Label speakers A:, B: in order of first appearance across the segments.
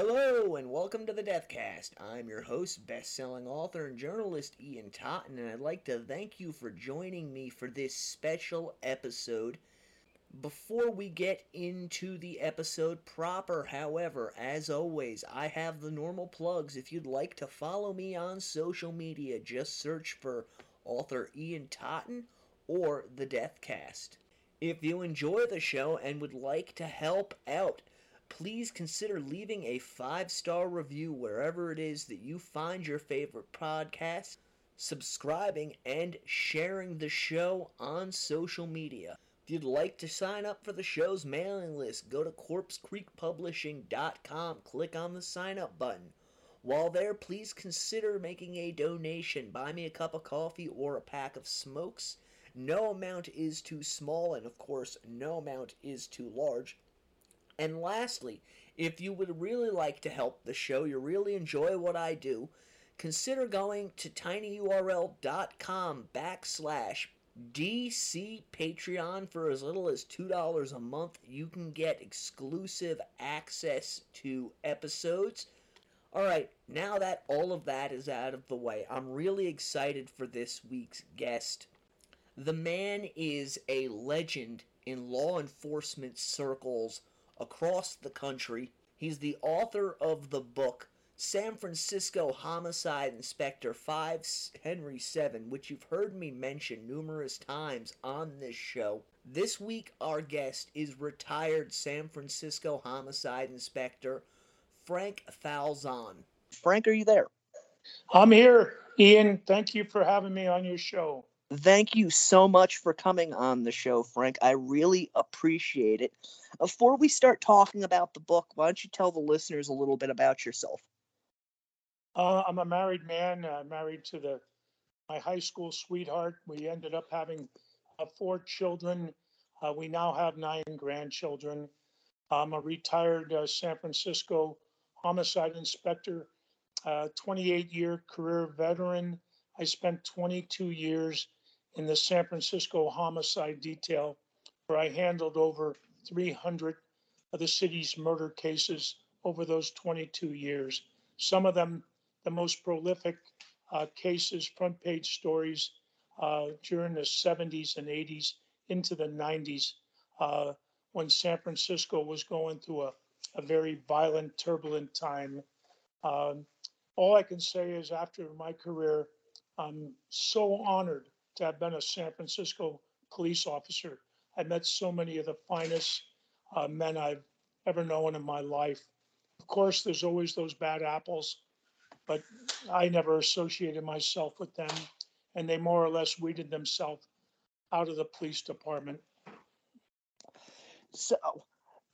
A: Hello and welcome to the Deathcast. I'm your host, best-selling author and journalist Ian Totten, and I'd like to thank you for joining me for this special episode. Before we get into the episode proper, however, as always, I have the normal plugs. If you'd like to follow me on social media, just search for author Ian Totten or the Deathcast. If you enjoy the show and would like to help out, please consider leaving a five star review wherever it is that you find your favorite podcast, subscribing, and sharing the show on social media. If you'd like to sign up for the show's mailing list, go to corpsecreekpublishing.com, click on the sign up button. While there, please consider making a donation. Buy me a cup of coffee or a pack of smokes. No amount is too small, and of course, no amount is too large. And lastly, if you would really like to help the show, you really enjoy what I do, consider going to tinyurl.com backslash DC Patreon for as little as $2 a month. You can get exclusive access to episodes. Alright, now that all of that is out of the way, I'm really excited for this week's guest. The man is a legend in law enforcement circles across the country. He's the author of the book San Francisco Homicide Inspector 5 Henry 7, which you've heard me mention numerous times on this show. This week, our guest is retired San Francisco Homicide Inspector Frank Falzon. Frank, are you there?
B: I'm here, Ian. Thank you for having me on your show.
A: Thank you so much for coming on the show, Frank. I really appreciate it. Before we start talking about the book, why don't you tell the listeners a little bit about yourself?
B: Uh, I'm a married man, uh, married to the my high school sweetheart. We ended up having uh, four children. Uh, we now have nine grandchildren. I'm a retired uh, San Francisco homicide inspector, 28 uh, year career veteran. I spent 22 years in the San Francisco homicide detail, where I handled over 300 of the city's murder cases over those 22 years. Some of them, the most prolific uh, cases, front page stories uh, during the 70s and 80s into the 90s, uh, when San Francisco was going through a, a very violent, turbulent time. Um, all I can say is after my career, I'm so honored to have been a San Francisco police officer. I met so many of the finest uh, men I've ever known in my life. Of course, there's always those bad apples, but I never associated myself with them, and they more or less weeded themselves out of the police department.
A: So,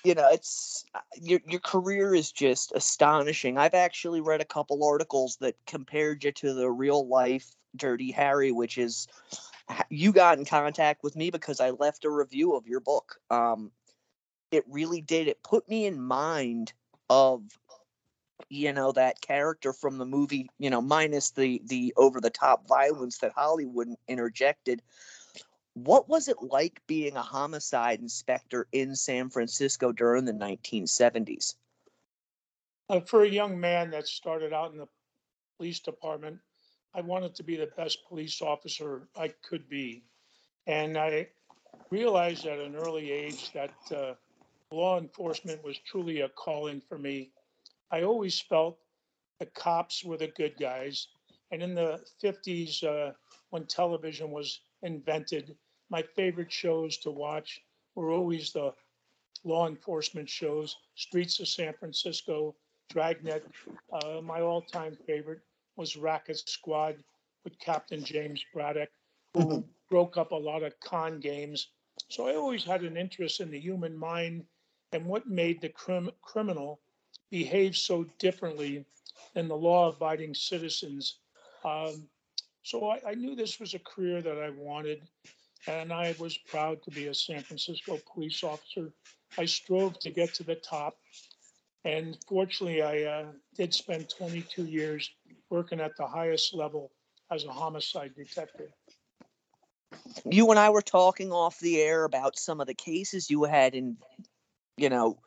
A: you know, it's uh, your your career is just astonishing. I've actually read a couple articles that compared you to the real life Dirty Harry, which is you got in contact with me because I left a review of your book. Um, it really did. It put me in mind of you know that character from the movie. You know, minus the the over the top violence that Hollywood interjected. What was it like being a homicide inspector in San Francisco during the 1970s?
B: Uh, for a young man that started out in the police department, I wanted to be the best police officer I could be. And I realized at an early age that uh, law enforcement was truly a calling for me. I always felt the cops were the good guys. And in the 50s, uh, when television was invented, my favorite shows to watch were always the law enforcement shows Streets of San Francisco, Dragnet. Uh, my all time favorite was Racket Squad with Captain James Braddock, who mm-hmm. broke up a lot of con games. So I always had an interest in the human mind and what made the crim- criminal behave so differently than the law abiding citizens. Um, so I, I, knew this was a career that I wanted, and I was proud to be a San Francisco police officer. I strove to get to the top, and fortunately, I uh, did spend 22 years working at the highest level as a homicide detective.
A: You and I were talking off the air about some of the cases you had in, you know,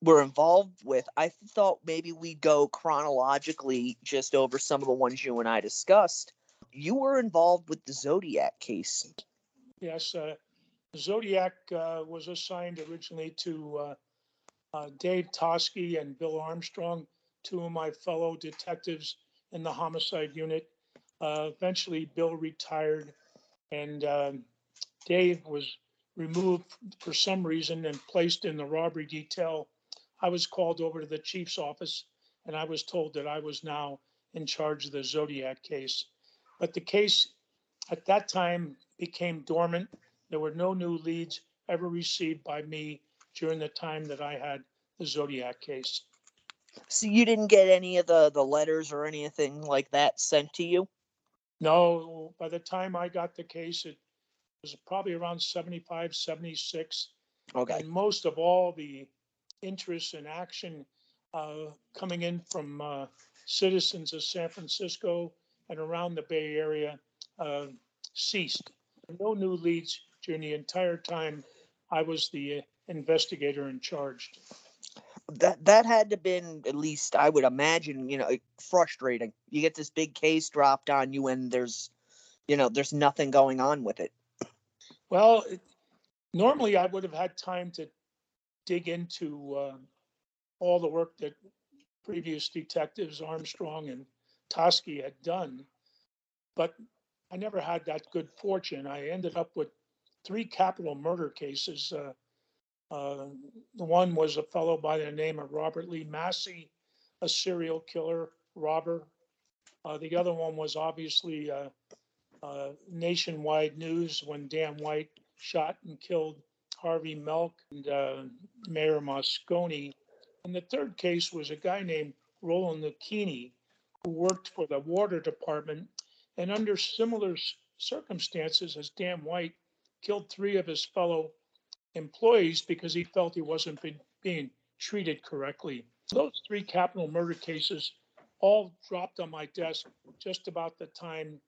A: were involved with, I thought maybe we'd go chronologically just over some of the ones you and I discussed. You were involved with the Zodiac case.
B: Yes, uh, Zodiac uh, was assigned originally to uh, uh, Dave Toschi and Bill Armstrong, two of my fellow detectives in the homicide unit. Uh, eventually, Bill retired, and um, Dave was removed for some reason and placed in the robbery detail. I was called over to the chief's office, and I was told that I was now in charge of the Zodiac case. But the case at that time became dormant. There were no new leads ever received by me during the time that I had the Zodiac case.
A: So you didn't get any of the the letters or anything like that sent to you?
B: No, by the time I got the case, it was probably around 75, 76.
A: Okay.
B: And most of all the interest and action uh, coming in from uh, citizens of San Francisco and around the Bay Area uh, ceased. No new leads during the entire time I was the investigator in charge.
A: That that had to been at least I would imagine, you know, frustrating. You get this big case dropped on you and there's you know, there's nothing going on with it.
B: Well, it, normally I would have had time to dig into uh, all the work that previous detectives Armstrong and Toschi had done, but I never had that good fortune. I ended up with three capital murder cases. Uh, uh, the one was a fellow by the name of Robert Lee Massey, a serial killer robber. Uh, the other one was obviously uh, uh, nationwide news when Dan White shot and killed Harvey Milk and uh, Mayor Moscone. And the third case was a guy named Roland Lucchini, who worked for the water department and under similar circumstances as Dan White killed three of his fellow employees because he felt he wasn't be, being treated correctly. Those three capital murder cases all dropped on my desk just about the time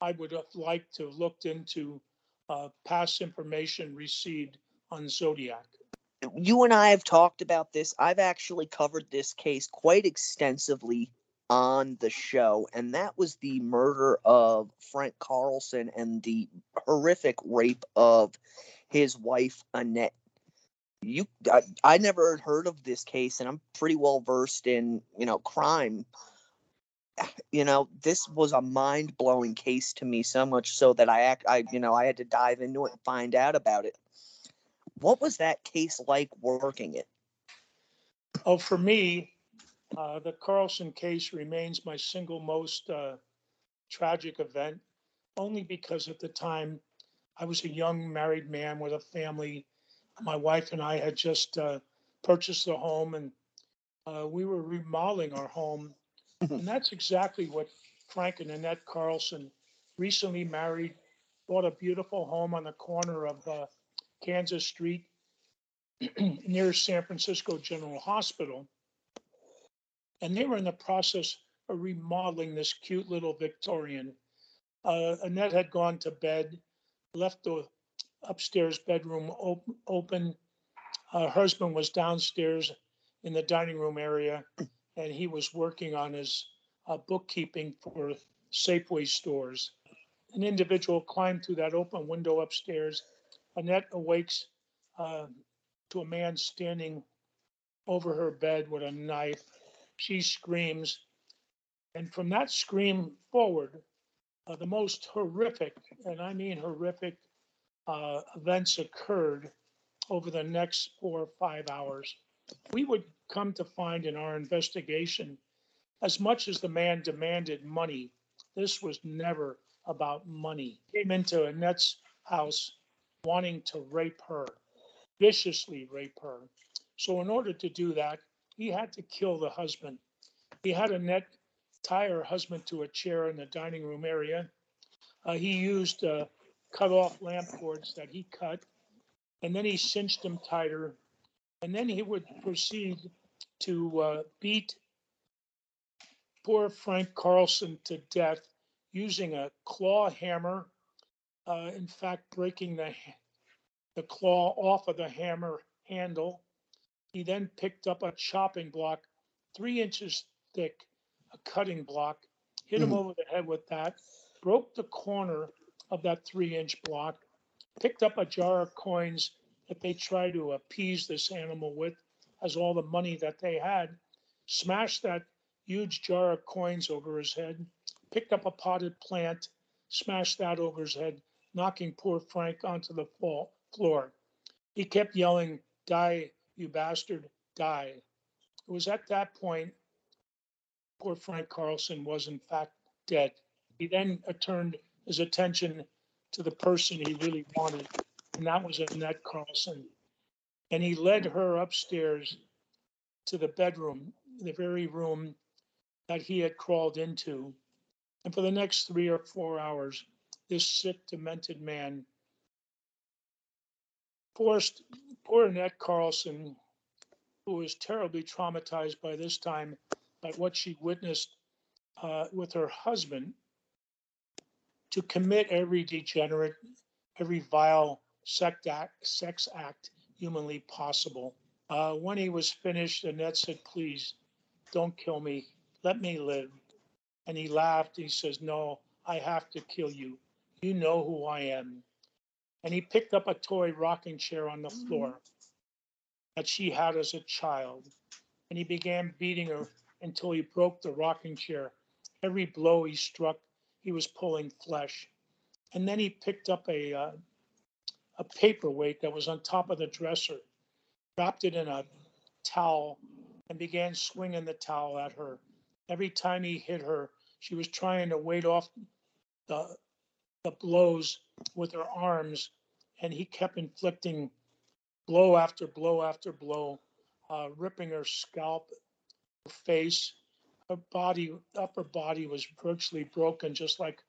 B: I would have liked to have looked into uh, past information received on Zodiac.
A: You and I have talked about this. I've actually covered this case quite extensively on the show, and that was the murder of Frank Carlson and the horrific rape of his wife Annette. You, I, I never heard of this case, and I'm pretty well versed in you know crime. You know, this was a mind blowing case to me, so much so that I act, I you know, I had to dive into it and find out about it. What was that case like working it?
B: Oh, for me, uh, the Carlson case remains my single most uh, tragic event, only because at the time I was a young married man with a family. My wife and I had just uh, purchased a home and uh, we were remodeling our home. and that's exactly what Frank and Annette Carlson recently married, bought a beautiful home on the corner of uh, Kansas Street near San Francisco General Hospital. And they were in the process of remodeling this cute little Victorian. Uh, Annette had gone to bed, left the upstairs bedroom op- open. Her husband was downstairs in the dining room area, and he was working on his uh, bookkeeping for Safeway stores. An individual climbed through that open window upstairs. Annette awakes uh, to a man standing over her bed with a knife. She screams. And from that scream forward, uh, the most horrific, and I mean horrific, uh, events occurred over the next four or five hours. We would come to find in our investigation, as much as the man demanded money, this was never about money. Came into Annette's house wanting to rape her, viciously rape her. So, in order to do that, he had to kill the husband. He had Annette tie her husband to a chair in the dining room area. Uh, he used uh, cut off lamp cords that he cut, and then he cinched them tighter. And then he would proceed to uh, beat poor Frank Carlson to death using a claw hammer. Uh, in fact, breaking the the claw off of the hammer handle. He then picked up a chopping block, three inches thick, a cutting block, hit him
A: Mhm.
B: over the head with that, broke the corner of that three inch block, picked up a jar of coins that they tried to appease this animal with, as all the money that they had, smashed that huge jar of coins over his head, picked up a potted plant, smashed that over his head, knocking poor Frank onto the fall, floor. He kept yelling, Die, you bastard, die. It was at that point poor Frank Carlson was in fact dead. He then turned his attention to the person he really wanted, and that was Annette Carlson. And he led her upstairs to the bedroom, the very room that he had crawled into. And for the next three or four hours, this sick, demented man forced poor Annette Carlson, who was terribly traumatized by this time by what she witnessed uh, with her husband, to commit every degenerate, every vile sex act, sex act humanly possible. Uh, when he was finished, Annette said, Please don't kill me. Let me live. And he laughed. He says, No, I have to kill you. You know who I am. And he picked up a toy rocking chair on the floor that she had as a child. And he began beating her until he broke the rocking chair. Every blow he struck, he was pulling flesh. And then he picked up a, uh, a paperweight that was on top of the dresser, wrapped it in a towel, and began swinging the towel at her. Every time he hit her, she was trying to wait off the, the blows with her arms, and he kept inflicting blow after blow after blow, uh, ripping her scalp, face, her body, upper body was virtually broken, just like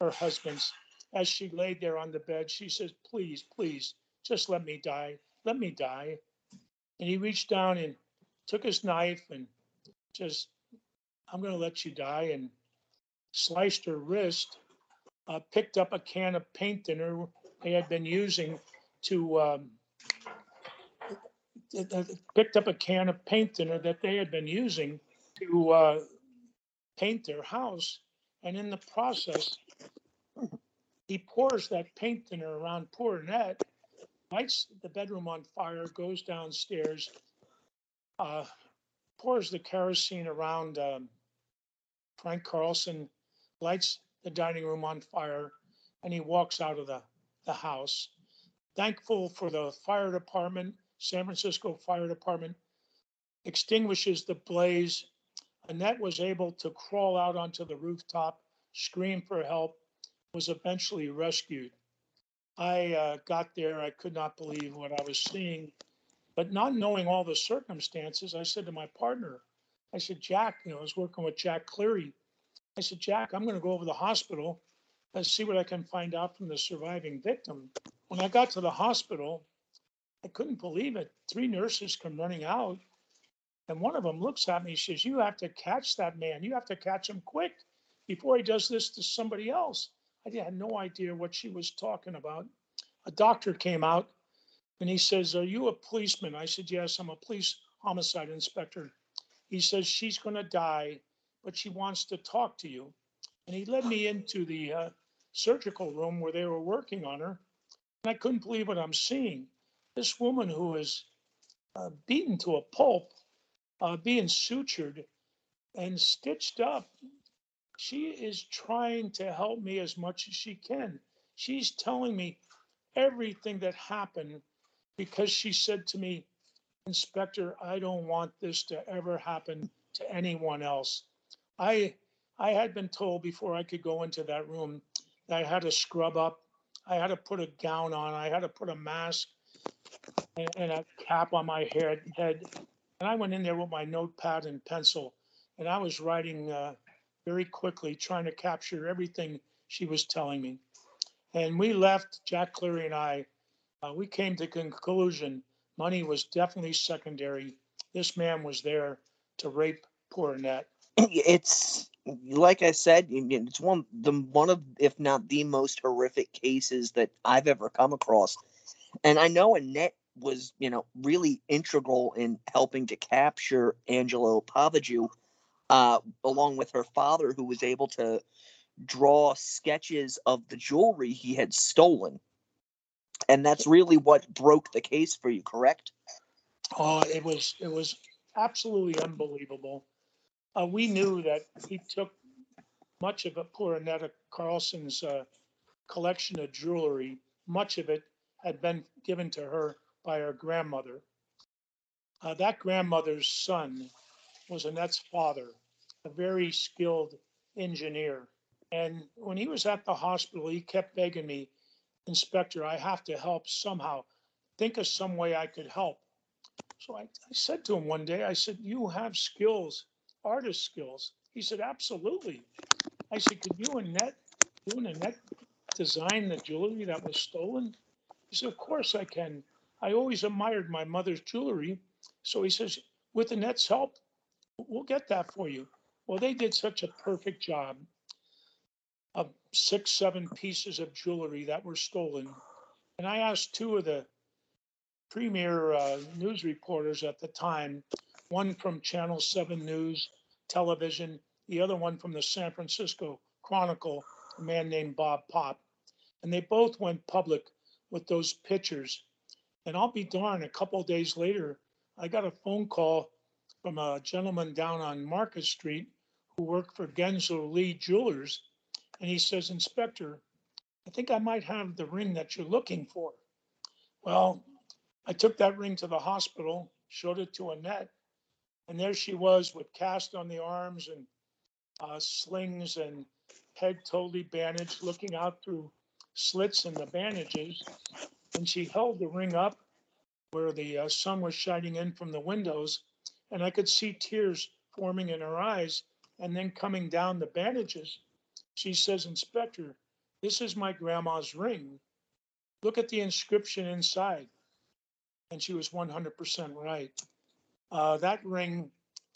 B: her husband's. As she laid there on the bed, she says, Please, please, just let me die. Let me die. And he reached down and took his knife and just, I'm going to let you die, and sliced her wrist, uh, picked up a can of paint thinner they had been using to, um, picked up a can of paint thinner that they had been using to uh, paint their house. And in the process, he pours that paint thinner around poor Annette, lights the bedroom on fire, goes downstairs, uh, pours the kerosene around um, Frank Carlson, lights the dining room on fire, and he walks out of the, the house. Thankful for the fire department, San Francisco Fire Department extinguishes the blaze. Annette was able to crawl out onto the rooftop, scream for help, was eventually rescued. I uh, got there, I could not believe what I was seeing, but not knowing all the circumstances, I said to my partner, I said, Jack, you know, I was working with Jack Cleary. I said, Jack, I'm going to go over to the hospital and see what I can find out from the surviving victim. When I got to the hospital, I couldn't believe it. Three nurses come running out, and one of them looks at me. She says, "You have to catch that man. You have to catch him quick before he does this to somebody else." I had no idea what she was talking about. A doctor came out, and he says, "Are you a policeman?" I said, "Yes, I'm a police homicide inspector." He says, "She's going to die, but she wants to talk to you." And he led me into the uh, surgical room where they were working on her, and I couldn't believe what I'm seeing this woman who is uh, beaten to a pulp, uh, being sutured and stitched up, she is trying to help me as much as she can. She's telling me everything that happened because she said to me, Inspector, I don't want this to ever happen to anyone else. I I had been told before I could go into that room that I had to scrub up, I had to put a gown on, I had to put a mask and, and a cap on my head, head. And I went in there with my notepad and pencil, and I was writing uh, very quickly, trying to capture everything she was telling me. And we left, Jack Cleary and I, uh, we came to conclusion money was definitely secondary. This man was there to rape poor Annette.
A: it's like I said, it's one the one of if not the most horrific cases that I've ever come across. And I know Annette was, you know, really integral in helping to capture Angelo Pavageau, uh, along with her father, who was able to draw sketches of the jewelry he had stolen. And that's really what broke the case for you, correct?
B: Oh, it was, it was absolutely unbelievable. Uh, we knew that he took much of it, poor Annetta Carlson's, uh, collection of jewelry, much of it had been given to her by her grandmother. Uh, that grandmother's son was Annette's father, a very skilled engineer. And when he was at the hospital, he kept begging me, Inspector, I have to help somehow. Think of some way I could help. So I, I said to him one day, I said, You have skills, artist skills. He said, Absolutely. I said, Could you Annette, you and Annette design the jewelry that was stolen? He said, Of course I can. I always admired my mother's jewelry. So he says, With Annette's help, we'll get that for you. Well, they did such a perfect job of six, seven pieces of jewelry that were stolen. And I asked two of the premier uh, news reporters at the time, one from Channel 7 News Television, the other one from the San Francisco Chronicle, a man named Bob Pop. And they both went public with those pictures. And I'll be darned, a couple days later, I got a phone call from a gentleman down on Market Street who worked for Gensler Lee Jewelers. And he says, Inspector, I think I might have the ring that you're looking for. Well, I took that ring to the hospital, showed it to Annette, and there she was with cast on the arms and uh, slings and head totally bandaged, looking out through slits in the bandages. And she held the ring up where the uh, sun was shining in from the windows, and I could see tears forming in her eyes and then coming down the bandages. She says, Inspector, this is my grandma's ring. Look at the inscription inside. And she was 100% right. Uh, that ring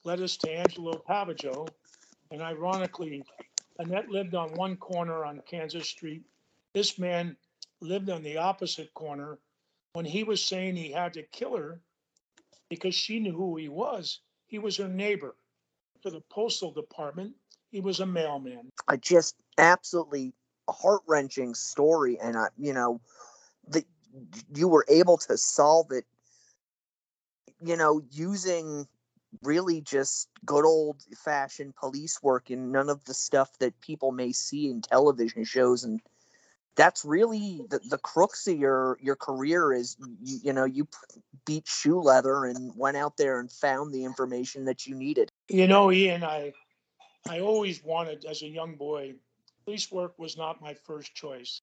B: led us to Angelo Pavageau. And ironically, Annette lived on one corner on Kansas Street. This man lived on the opposite corner. When he was saying he had to kill her because she knew who he was, he was her neighbor. For the postal department, he was a mailman.
A: I just absolutely heart wrenching story, and I, you know, that you were able to solve it. You know, using really just good old fashioned police work and none of the stuff that people may see in television shows and that's really the, the crux of your your career is you, you know you beat shoe leather and went out there and found the information that you needed
B: You know, Ian, I I always wanted as a young boy, police work was not my first choice.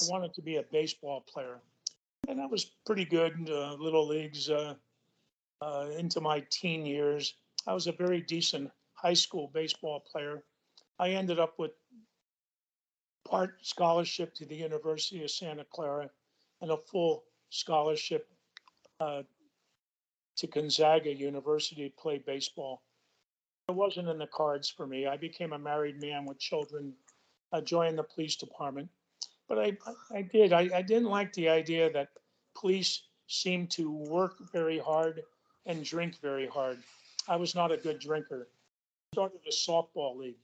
B: I wanted to be a baseball player. And I was pretty good in uh, little leagues uh, uh, into my teen years. I was a very decent high school baseball player. I ended up with part scholarship to the University of Santa Clara and a full scholarship uh, to Gonzaga University to play baseball. It wasn't in the cards for me. I became a married man with children, I joined the police department. But I, I did. I, I didn't like the idea that police seemed to work very hard and drink very hard. I was not a good drinker. I Started a softball league.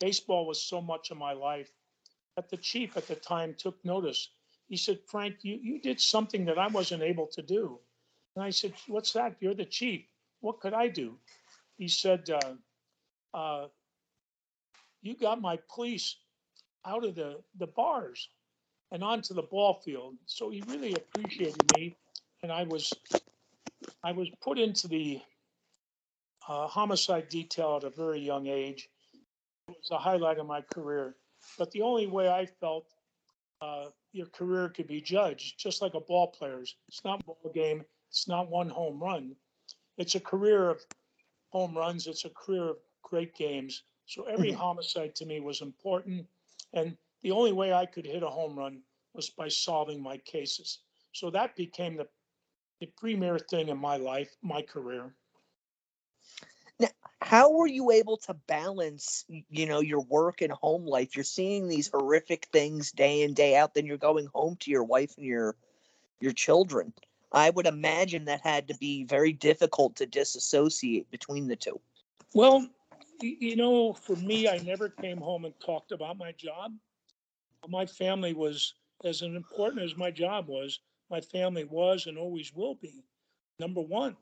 B: Baseball was so much of my life that the chief at the time took notice. He said, Frank, you, you did something that I wasn't able to do. And I said, What's that? You're the chief. What could I do? He said, uh, uh, You got my police out of the, the bars and onto the ball field. So he really appreciated me. And I was I was put into the uh, homicide detail at a very young age. It was a highlight of my career. But the only way I felt uh, your career could be judged, just like a ball player's. It's not a ball game. It's not one home run. It's a career of home runs. It's a career of great games. So every homicide to me was important. And the only way I could hit a home run was by solving my cases. So that became the, the premier thing in my life, my career.
A: How were you able to balance you know your work and home life you're seeing these horrific things day in day out then you're going home to your wife and your your children I would imagine that had to be very difficult to disassociate between the two.
B: Well, you know, for me, I never came home and talked about my job. My family was as important as my job was. My family was and always will be number one.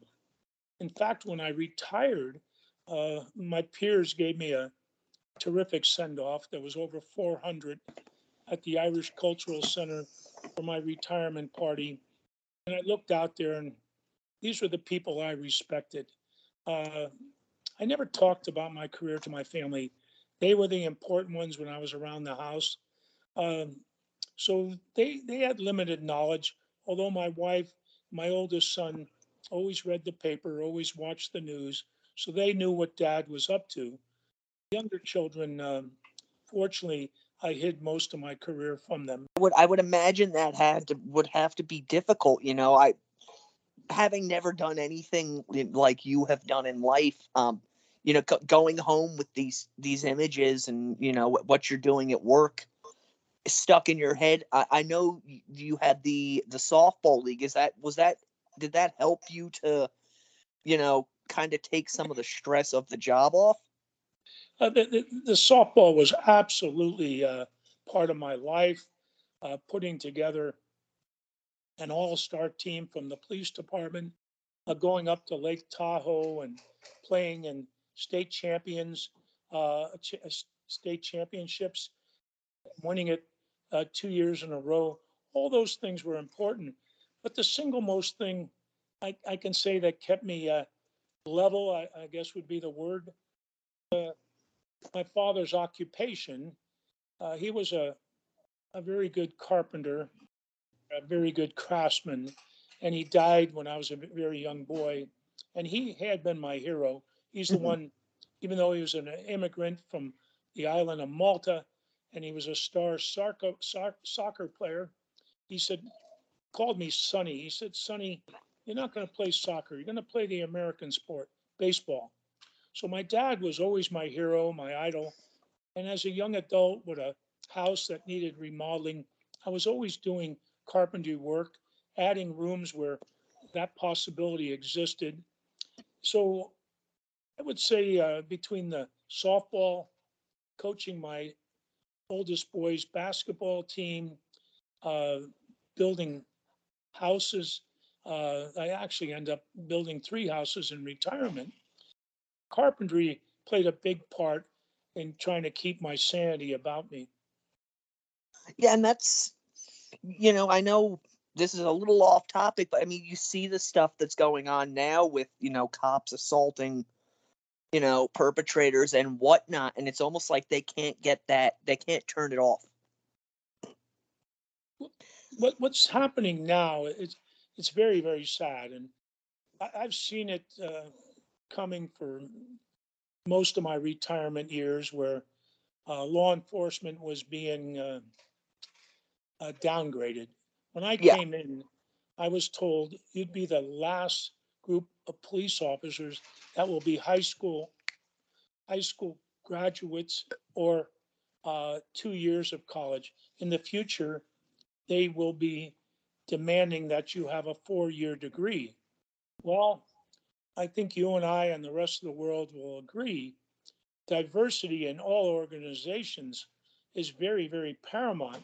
B: In fact, when I retired, uh, my peers gave me a terrific send off. There was over 400 at the Irish Cultural Center for my retirement party. And I looked out there, and these were the people I respected. Uh, I never talked about my career to my family. They were the important ones when I was around the house. Um, so they they had limited knowledge. Although my wife, my oldest son, always read the paper, always watched the news, so they knew what Dad was up to. Younger children, um, fortunately, I hid most of my career from them.
A: Would I would imagine that had to would have to be difficult. You know, I having never done anything like you have done in life. Um, you know, go- going home with these these images and you know what, what you're doing at work stuck in your head. I, I know you had the the softball league. Is that was that did that help you to, you know, kind of take some of the stress of the job off?
B: Uh, the, the, the softball was absolutely uh, part of my life. Uh, putting together an all-star team from the police department, uh, going up to Lake Tahoe and playing in state champions, uh, ch- uh, state championships, winning it two years in a row. All those things were important, but the single most thing I, I can say that kept me level, I, I guess would be the word. Uh, my father's occupation. Uh, he was a, a very good carpenter, a very good craftsman, and he died when I was a very young boy. And he had been my hero. He's the
A: Mhm.
B: one, even though he was an immigrant from the island of Malta and he was a star soccer, soccer player, he said, called me Sonny. He said, Sonny, you're not going to play soccer. You're going to play the American sport, baseball. So my dad was always my hero, my idol. And as a young adult with a house that needed remodeling, I was always doing carpentry work, adding rooms where that possibility existed. So I would say uh, between the softball, coaching my oldest boy's basketball team, uh, building houses. Uh, I actually end up building three houses in retirement. Carpentry played a big part in trying to keep my sanity about me.
A: Yeah, and that's you know, I know this is a little off topic, but I mean, you see the stuff that's going on now with, you know, cops assaulting, you know, perpetrators and whatnot. And it's almost like they can't get that, they can't turn it off.
B: What what's happening now? It's it's very very sad, and I, I've seen it uh, coming for most of my retirement years, where uh, law enforcement was being uh, uh, downgraded. When I
A: Yeah.
B: came in, I was told you'd be the last group of police officers that will be high school, high school graduates or uh, two years of college. In the future, they will be demanding that you have a four-year degree. Well, I think you and I and the rest of the world will agree diversity in all organizations is very, very paramount.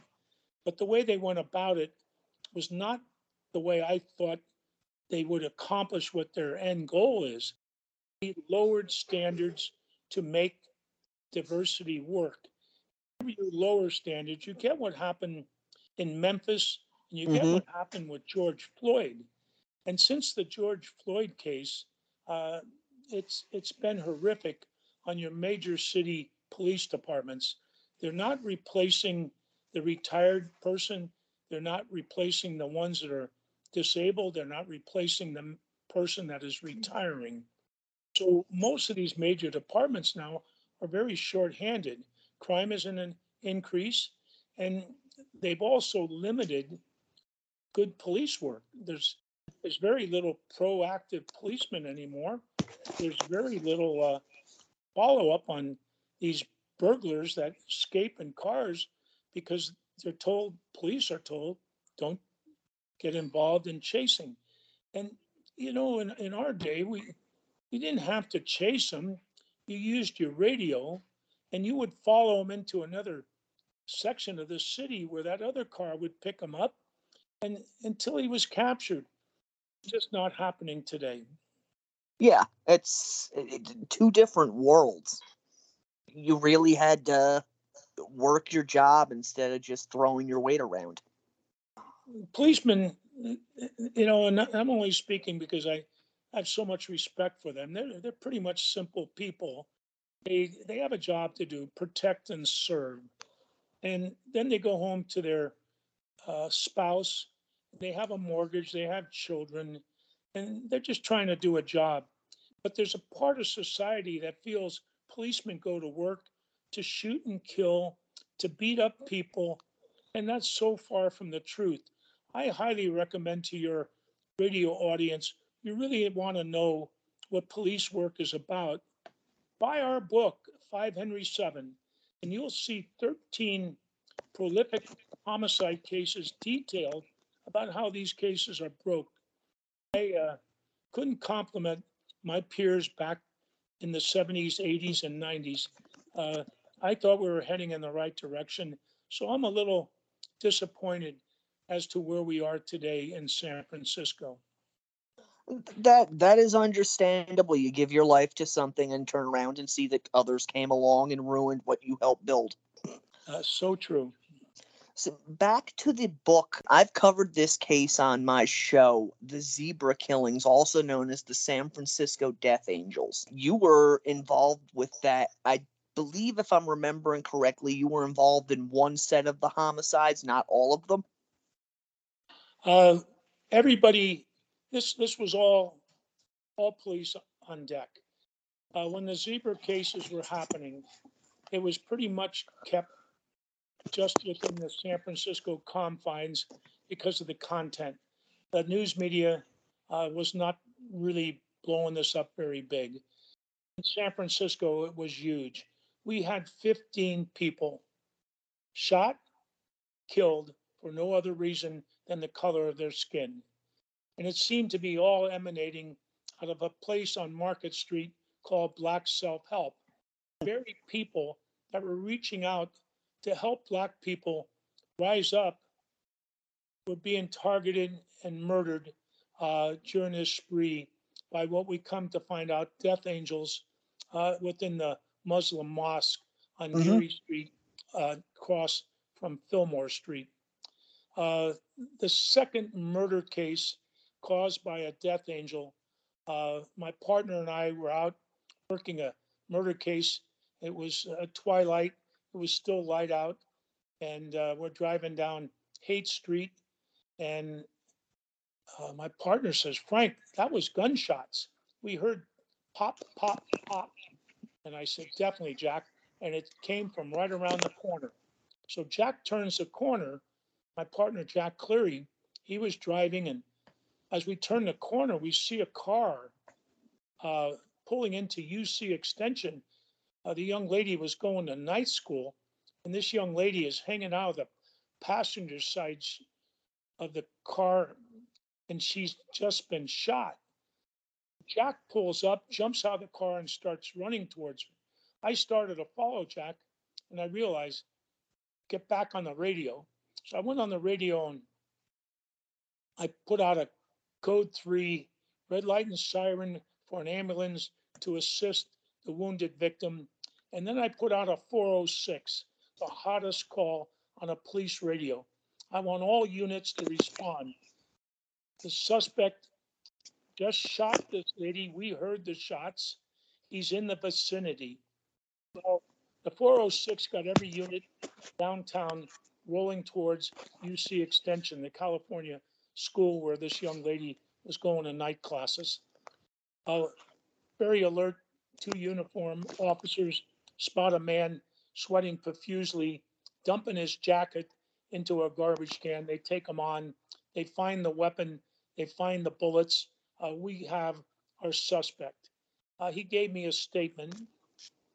B: But the way they went about it was not the way I thought they would accomplish what their end goal is. They lowered standards to make diversity work. If you lower standards, you get what happened in Memphis and you get
A: Mhm.
B: what happened with George Floyd. And since the George Floyd case, uh, it's it's been horrific on your major city police departments. They're not replacing the retired person. They're not replacing the ones that are disabled. They're not replacing the person that is retiring. So most of these major departments now are very short-handed. Crime is in an increase, and they've also limited good police work. There's there's very little proactive policemen anymore. There's very little uh, follow up on these burglars that escape in cars because they're told police are told don't get involved in chasing. And, you know, in, in our day, we, you didn't have to chase them. You used your radio and you would follow them into another section of the city where that other car would pick them up and until he was captured. Just not happening today.
A: Yeah, it's it, two different worlds. You really had to work your job instead of just throwing your weight around.
B: Policemen, you know, and I'm only speaking because I have so much respect for them. They're they're pretty much simple people. They they have a job to do, protect and serve, and then they go home to their uh, spouse. They have a mortgage. They have children and they're just trying to do a job. But there's a part of society that feels policemen go to work to shoot and kill, to beat up people, and that's so far from the truth. I highly recommend to your radio audience, you really want to know what police work is about. Buy our book, 5 Henry 7, and you'll see 13 prolific homicide cases detailed about how these cases are broke. I uh, couldn't compliment my peers back in the 70s, 80s, and 90s. Uh, I thought we were heading in the right direction. So I'm a little disappointed as to where we are today in San Francisco.
A: That that is understandable. You give your life to something and turn around and see that others came along and ruined what you helped build.
B: Uh, so true.
A: So back to the book. I've covered this case on my show, The Zebra Killings, also known as the San Francisco Death Angels. You were involved with that. I believe, if I'm remembering correctly, you were involved in one set of the homicides, not all of them.
B: Uh, everybody, this this was all all police on deck. Uh, when the zebra cases were happening, it was pretty much kept just within the San Francisco confines because of the content. The news media uh, was not really blowing this up very big. In San Francisco, it was huge. We had 15 people shot, killed for no other reason than the color of their skin. And it seemed to be all emanating out of a place on Market Street called Black Self Help. Very people that were reaching out to help Black people rise up were being targeted and murdered uh, during this spree by what we come to find out death angels uh, within the Muslim mosque on
A: Mhm.
B: Geary Street, uh, across from Fillmore Street. Uh, the second murder case caused by a death angel, uh, my partner and I were out working a murder case. It was uh, twilight it was still light out, and uh, we're driving down Haight Street, and uh, my partner says, "Frank, that was gunshots. We heard pop, pop, pop." And I said, "Definitely, Jack." And it came from right around the corner. So Jack turns the corner. My partner, Jack Cleary, he was driving, and as we turn the corner, we see a car uh, pulling into UC Extension uh, the young lady was going to night school, and this young lady is hanging out of the passenger side of the car, and she's just been shot. Jack pulls up, jumps out of the car, and starts running towards her. I started to follow Jack, and I realized, get back on the radio. So I went on the radio and I put out a code three red light and siren for an ambulance to assist the wounded victim. And then I put out a 406, the hottest call on a police radio. I want all units to respond. The suspect just shot this lady. We heard the shots. He's in the vicinity. So the 406 got every unit downtown rolling towards UC Extension, the California school where this young lady was going to night classes. Uh, very alert two uniform officers spot a man sweating profusely, dumping his jacket into a garbage can. They take him on. They find the weapon. They find the bullets. Uh, we have our suspect. Uh, he gave me a statement,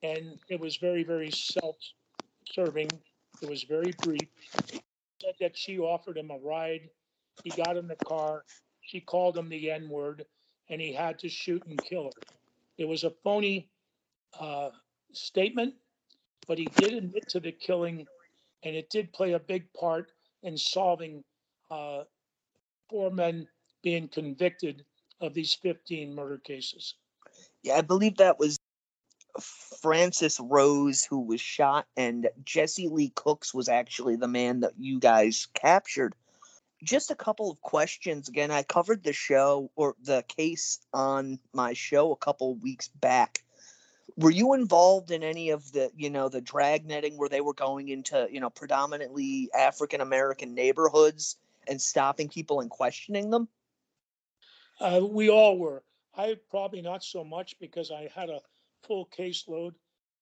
B: and it was very, very self-serving. It was very brief. Said that she offered him a ride. He got in the car. she called him the N word and he had to shoot and kill her. It was a phony uh, statement, but he did admit to the killing and it did play a big part in solving uh, four men being convicted of these 15 murder cases.
A: Yeah, I believe that was Frances Rose who was shot, and Jesse Lee Cooks was actually the man that you guys captured. Just a couple of questions. Again, I covered the show or the case on my show a couple weeks back. Were you involved in any of the, you know, the drag netting where they were going into, you know, predominantly African American neighborhoods and stopping people and questioning them?
B: Uh, we all were. I probably not so much because I had a full caseload.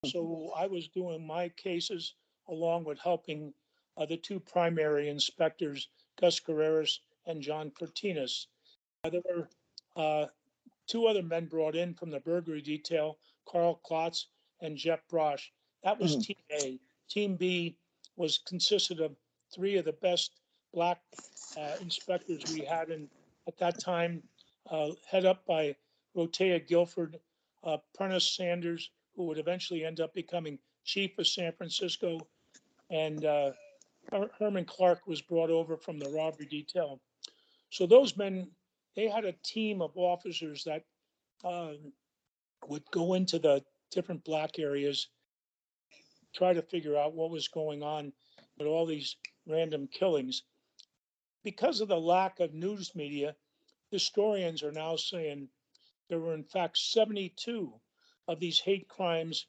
B: So I was doing my cases along with helping uh, the two primary inspectors, Gus Coreris and John Fotinos. Uh, there were uh, two other men brought in from the burglary detail, Carl Klotz and Jeff Brosch. That was
A: Mhm.
B: Team A. Team B was consisted of three of the best black uh, inspectors we had in at that time, uh, head up by Rotea Gilford, uh, Prentice Sanders, who would eventually end up becoming chief of San Francisco, and uh, Her- Herman Clark was brought over from the robbery detail. So those men, they had a team of officers that uh, would go into the different black areas, try to figure out what was going on with all these random killings. Because of the lack of news media, historians are now saying there were in fact 72 of these hate crimes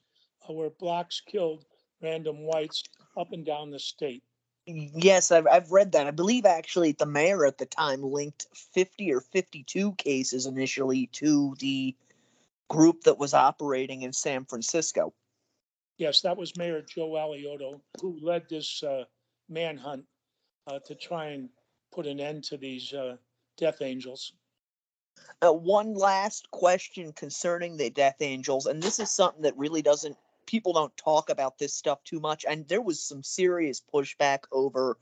B: uh, where blacks killed random whites up and down the state.
A: Yes, I've, I've read that. I believe actually the mayor at the time linked 50 or 52 cases initially to the group that was operating in San Francisco.
B: Yes, that was Mayor Joe Alioto who led this uh, manhunt uh, to try and put an end to these uh, death angels.
A: Uh, one last question concerning the Death Angels, and this is something that really doesn't, people don't talk about this stuff too much. And there was some serious pushback over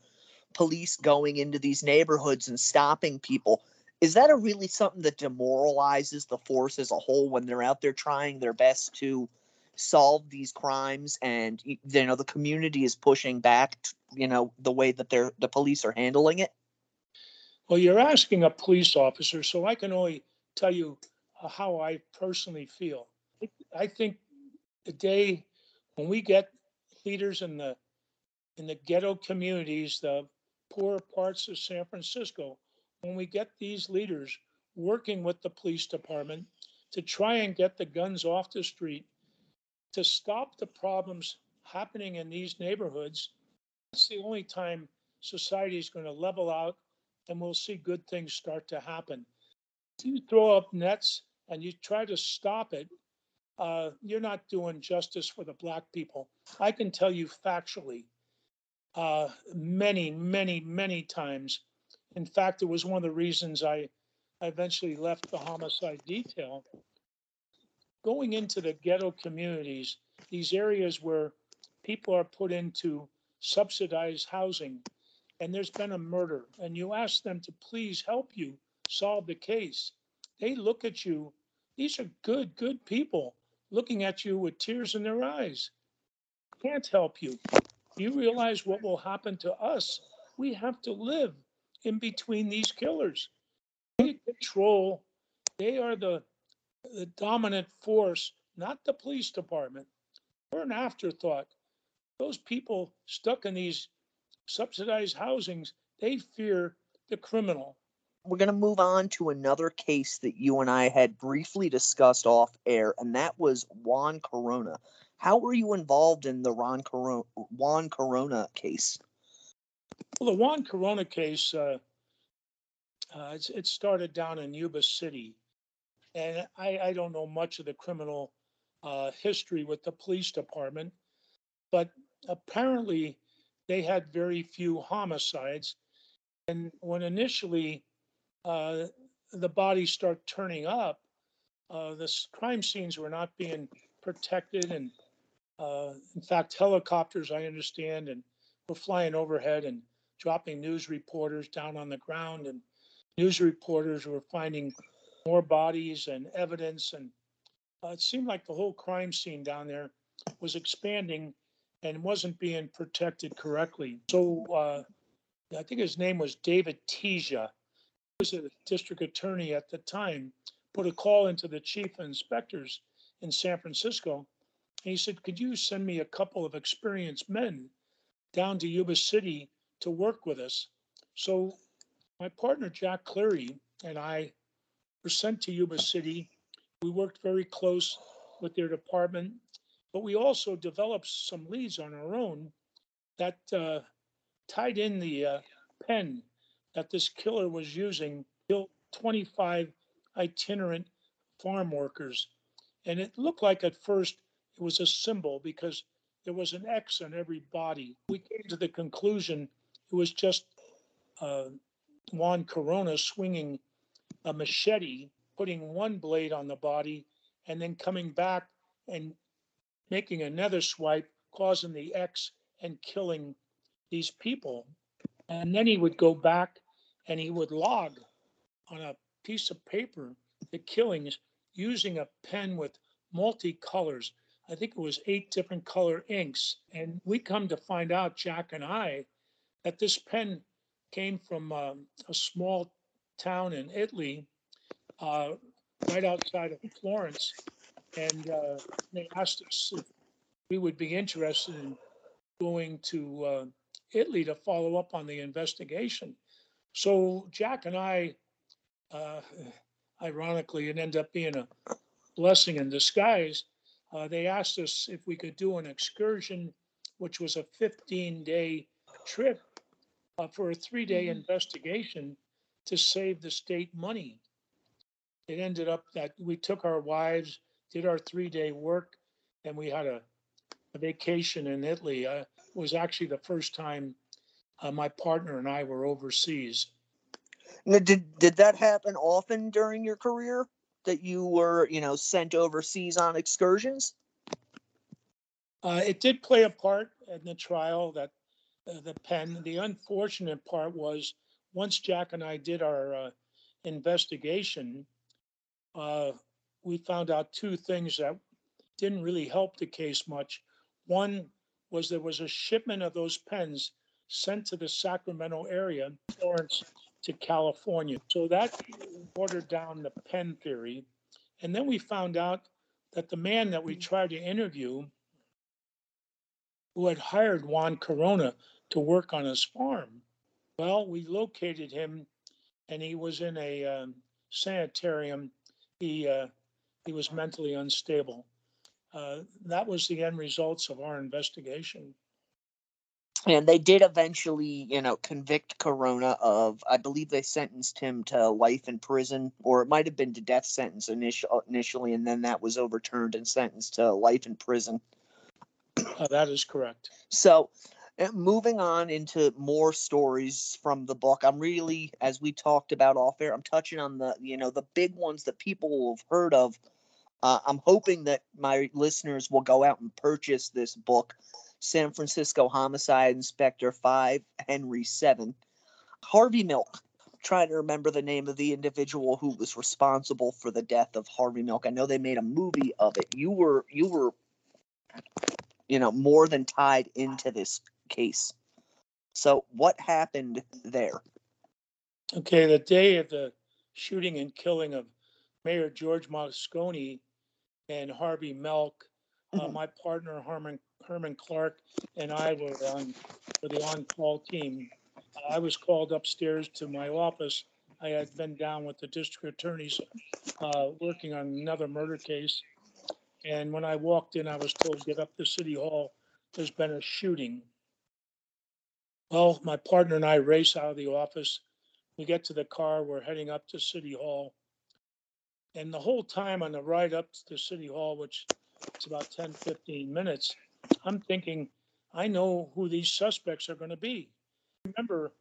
A: police going into these neighborhoods and stopping people. Is that a really something that demoralizes the force as a whole when they're out there trying their best to solve these crimes and you know the community is pushing back you know the way that they're the police are handling it
B: Well, you're asking a police officer, so I can only tell you uh, how I personally feel. I think the day when we get leaders in the in the ghetto communities, the poorer parts of San Francisco, when we get these leaders working with the police department to try and get the guns off the street, to stop the problems happening in these neighborhoods, that's the only time society is going to level out and we'll see good things start to happen. If you throw up nets and you try to stop it, uh, you're not doing justice for the black people. I can tell you factually, uh, many, many, many times. In fact, it was one of the reasons I, I eventually left the homicide detail. Going into the ghetto communities, these areas where people are put into subsidized housing, and there's been a murder, and you ask them to please help you solve the case, they look at you, these are good, good people, looking at you with tears in their eyes. Can't help you. You realize what will happen to us? We have to live in between these killers. They control, they are the, the dominant force, not the police department. We're an afterthought. Those people stuck in these subsidized housings, they fear the criminal.
A: We're going to move on to another case that you and I had briefly discussed off air, and that was Juan Corona. How were you involved in the Ron Juan Corona case?
B: Well, the Juan Corona case, uh, uh, it started down in Yuba City. And I, I don't know much of the criminal uh, history with the police department, but apparently they had very few homicides. And when initially uh, the bodies start turning up, uh, the crime scenes were not being protected. And uh, in fact, helicopters, I understand, and were flying overhead and dropping news reporters down on the ground. And news reporters were finding more bodies and evidence and uh, it seemed like the whole crime scene down there was expanding and wasn't being protected correctly. So uh, I think his name was David Teja, was a district attorney at the time, put a call into the chief inspectors in San Francisco. And he said, Could you send me a couple of experienced men down to Yuba City to work with us? So my partner, Jack Cleary, and I were sent to Yuba City. We worked very close with their department, but we also developed some leads on our own that uh, tied in the uh, pen that this killer was using, killed 25 itinerant farm workers. And it looked like at first it was a symbol because there was an X on every body. We came to the conclusion it was just uh, Juan Corona swinging a machete, putting one blade on the body, and then coming back and making another swipe, causing the X and killing these people. And then he would go back and he would log on a piece of paper the killings using a pen with multicolors. I think it was eight different color inks. And we come to find out, Jack and I, that this pen came from um, a small town in Italy, uh, right outside of Florence. And uh, they asked us if we would be interested in going to uh, Italy to follow up on the investigation. So Jack and I, uh, ironically, it ended up being a blessing in disguise. Uh, they asked us if we could do an excursion, which was a 15 day trip uh, for a three day investigation to save the state money. It ended up that we took our wives, did our three day work, and we had a, a vacation in Italy. Uh, it was actually the first time uh, my partner and I were overseas.
A: Now, did did that happen often during your career that you were, you know, sent overseas on excursions?
B: Uh, it did play a part in the trial that uh, the pen. The unfortunate part was once Jack and I did our uh, investigation, uh, we found out two things that didn't really help the case much. One was there was a shipment of those pens sent to the Sacramento area, Florence to California. So that watered down the pen theory. And then we found out that the man that we tried to interview, who had hired Juan Corona to work on his farm, well, we located him and he was in a um, sanitarium. He, uh, he was mentally unstable. Uh, that was the end results of our investigation.
A: And they did eventually, you know, convict Corona of, I believe they sentenced him to life in prison, or it might have been to death sentence initial, initially, and then that was overturned and sentenced to life in prison.
B: Uh, that is correct.
A: So, uh, moving on into more stories from the book, I'm really, as we talked about off air, I'm touching on the, you know, the big ones that people will have heard of. Uh, I'm hoping that my listeners will go out and purchase this book, San Francisco Homicide Inspector 5, Henry 7. Harvey Milk. Trying to remember the name of the individual who was responsible for the death of Harvey Milk. I know they made a movie of it. You were you were you know more than tied into this case. So what happened there?
B: Okay, the day of the shooting and killing of Mayor George Moscone and Harvey Milk, uh,
A: Mhm.
B: my partner Herman Herman Clark and I were on for the on-call team. I was called upstairs to my office. I had been down with the district attorneys uh, working on another murder case. And when I walked in, I was told, get up to City Hall. There's been a shooting. Well, my partner and I race out of the office. We get to the car. We're heading up to City Hall. And the whole time on the ride up to City Hall, which it's about 10, 15 minutes, I'm thinking, I know who these suspects are going to be. Remember,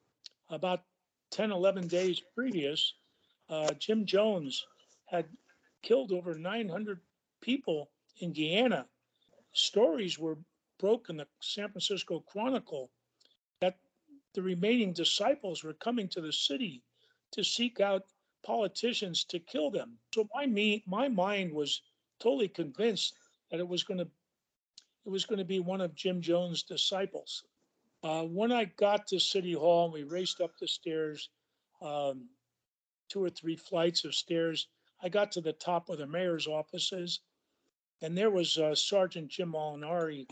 B: about 10, 11 days previous, uh, Jim Jones had killed over 900 people in Guyana. Stories were broke in the San Francisco Chronicle that the remaining disciples were coming to the city to seek out politicians to kill them. So my me my mind was totally convinced that it was going to it was going to be one of Jim Jones' disciples. Uh, when I got to City Hall we raced up the stairs, um, two or three flights of stairs, I got to the top of the mayor's offices, and there was uh, Sergeant Jim Molinari,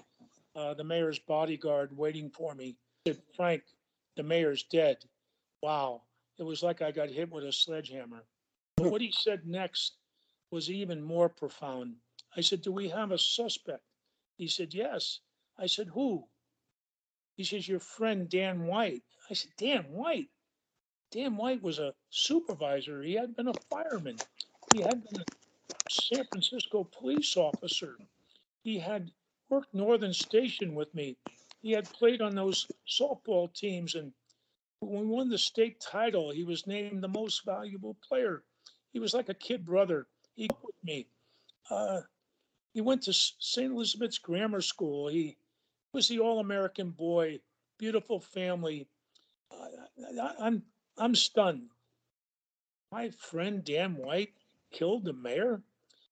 B: uh, the mayor's bodyguard, waiting for me. He said, Frank, the mayor's dead. Wow. It was like I got hit with a sledgehammer. But what he said next was even more profound. I said, Do we have a suspect? He said, Yes. I said, Who? He says, Your friend Dan White. I said, Dan White? Dan White was a supervisor. He had been a fireman. He had been a San Francisco police officer. He had worked Northern Station with me. He had played on those softball teams. And when we won the state title, he was named the most valuable player. He was like a kid brother. He with me. Uh, he went to St. Elizabeth's Grammar School. He was the All-American boy. Beautiful family. I, I'm I'm stunned. My friend Dan White killed the mayor.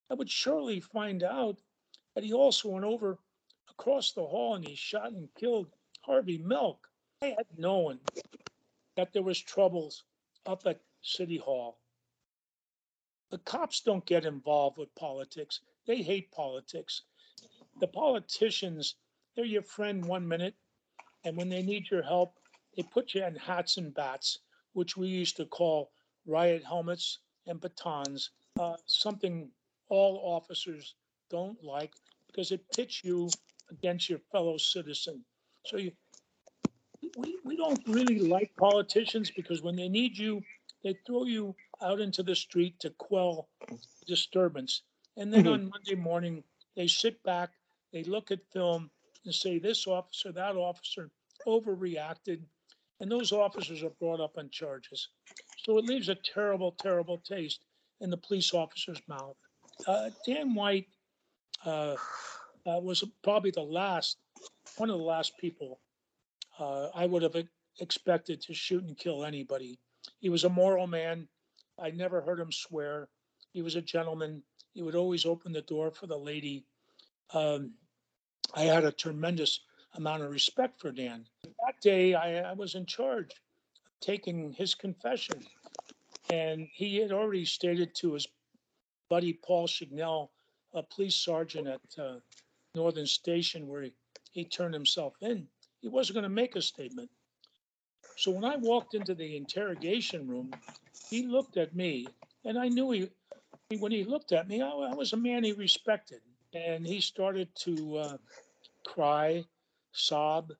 B: I would surely find out that he also went over across the hall and he shot and killed Harvey Milk. I had known that there was troubles up at City Hall. The cops don't get involved with politics. They hate politics. The politicians, they're your friend one minute, and when they need your help, they put you in hats and bats, which we used to call riot helmets and batons, uh, something all officers don't like because it pits you against your fellow citizen. So you, we, we don't really like politicians because when they need you, they throw you out into the street to quell disturbance. And then on Monday morning, they sit back, they look at film and say, this officer, that officer overreacted. And those officers are brought up on charges. So it leaves a terrible, terrible taste in the police officer's mouth. Uh, Dan White uh, uh, was probably the last, one of the last people uh, I would have expected to shoot and kill anybody. He was a moral man. I never heard him swear. He was a gentleman. He would always open the door for the lady. Um, I had a tremendous amount of respect for Dan. That day, I, I was in charge of taking his confession. And he had already stated to his buddy Paul Chignell, a police sergeant at uh, Northern Station, where he, he turned himself in, he wasn't going to make a statement. So when I walked into the interrogation room, he looked at me, and I knew he, he- when he looked at me, I, I was a man he respected. And he started to uh, cry, sob,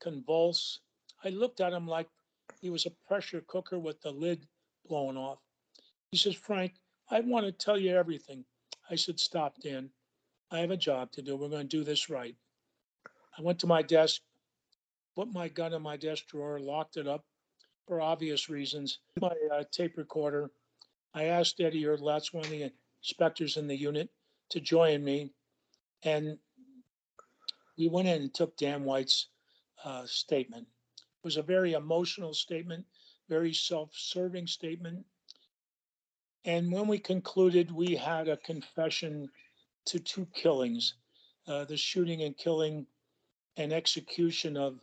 B: convulse. I looked at him like he was a pressure cooker with the lid blown off. He says, Frank, I want to tell you everything. I said, Stop, Dan. I have a job to do. We're going to do this right. I went to my desk, put my gun in my desk drawer, locked it up for obvious reasons. My uh, tape recorder. I asked Eddie Erdlatz, one of the inspectors in the unit, to join me. And we went in and took Dan White's uh, statement. It was a very emotional statement, very self-serving statement. And when we concluded, we had a confession to two killings, uh, the shooting and killing and execution of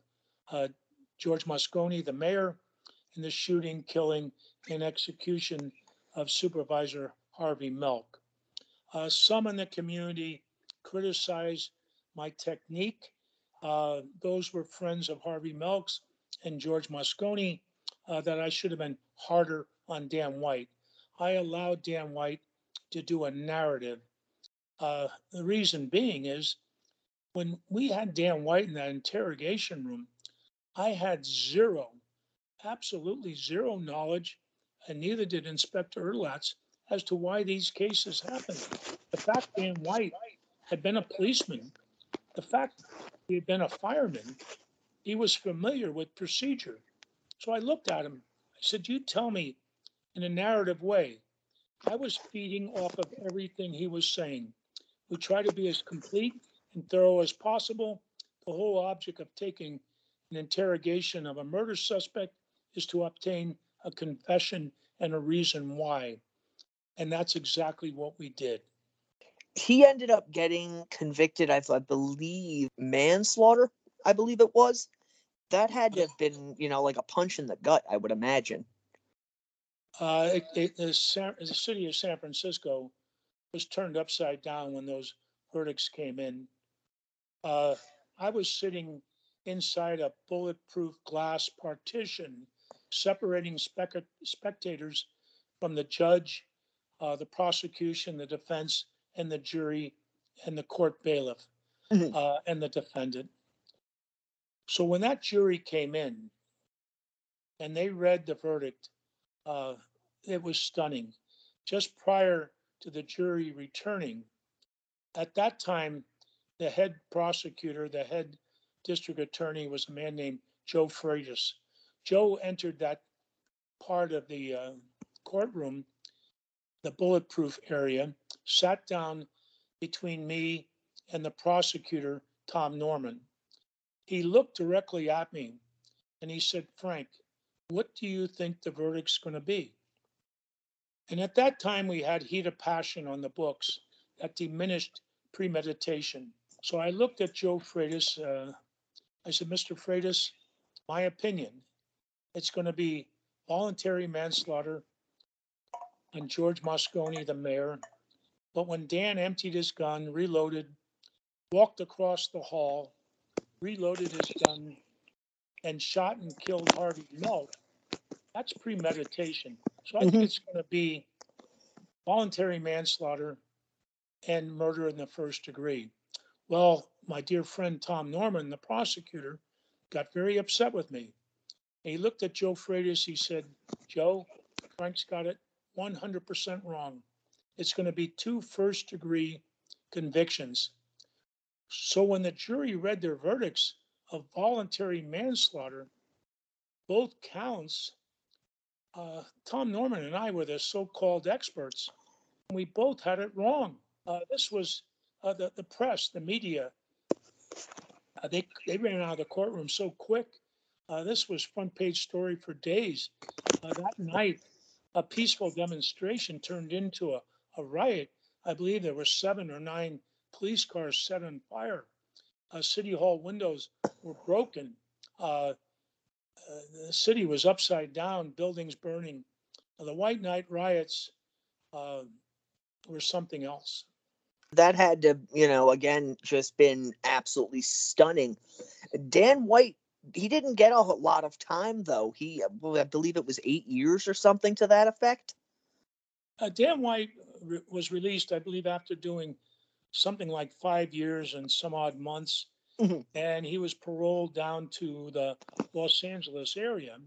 B: uh, George Moscone, the mayor, and the shooting, killing, and execution of Supervisor Harvey Milk. Uh, some in the community criticized my technique. Uh, those were friends of Harvey Milk's and George Moscone uh, that I should have been harder on Dan White. I allowed Dan White to do a narrative. Uh, the reason being is when we had Dan White in that interrogation room, I had zero, absolutely zero knowledge, and neither did Inspector Erdlatz as to why these cases happened. The fact Dan White had been a policeman, the fact he had been a fireman, he was familiar with procedure. So I looked at him. I said, You tell me in a narrative way. I was feeding off of everything he was saying. We try to be as complete and thorough as possible. The whole object of taking an interrogation of a murder suspect is to obtain a confession and a reason why. And that's exactly what we did.
A: He ended up getting convicted, I, believe, manslaughter, I believe it was. That had to have been, you know, like a punch in the gut, I would imagine.
B: Uh, it, it, the, San, the city of San Francisco was turned upside down when those verdicts came in. Uh, I was sitting inside a bulletproof glass partition separating spec- spectators from the judge, uh, the prosecution, the defense, and the jury, and the court bailiff,
A: Mhm.
B: uh, and the defendant. So when that jury came in and they read the verdict, uh, it was stunning. Just prior to the jury returning, at that time, the head prosecutor, the head district attorney was a man named Joe Freitas. Joe entered that part of the uh, courtroom, the bulletproof area, sat down between me and the prosecutor, Tom Norman. He looked directly at me and he said, Frank, what do you think the verdict's going to be? And at that time, we had heat of passion on the books that diminished premeditation. So I looked at Joe Freitas. Uh, I said, Mr. Freitas, my opinion, it's going to be voluntary manslaughter on George Moscone, the mayor. But when Dan emptied his gun, reloaded, walked across the hall, reloaded his gun, and shot and killed Harvey Milk, that's premeditation. So I think
A: Mhm.
B: it's going to be voluntary manslaughter and murder in the first degree. Well, my dear friend Tom Norman, the prosecutor, got very upset with me. He looked at Joe Freitas. He said, Joe, Frank's got it 100% wrong. It's going to be two first degree convictions. So when the jury read their verdicts of voluntary manslaughter, both counts, uh, Tom Norman and I were the so called experts. We both had it wrong. Uh, this was uh, the, the press, the media. Uh, they, they ran out of the courtroom so quick. Uh, this was front page story for days. Uh, that night, a peaceful demonstration turned into a, a riot. I believe there were seven or nine police cars set on fire. Uh, city hall windows were broken. Uh, uh, the city was upside down, buildings burning. The White Night riots uh, were something else.
A: That had to, you know, again, just been absolutely stunning. Dan White, he didn't get a lot of time, though. He, well, I believe it was eight years or something to that effect.
B: Uh, Dan White re- was released, I believe, after doing something like five years and some odd months.
A: Mhm.
B: And he was paroled down to the Los Angeles area.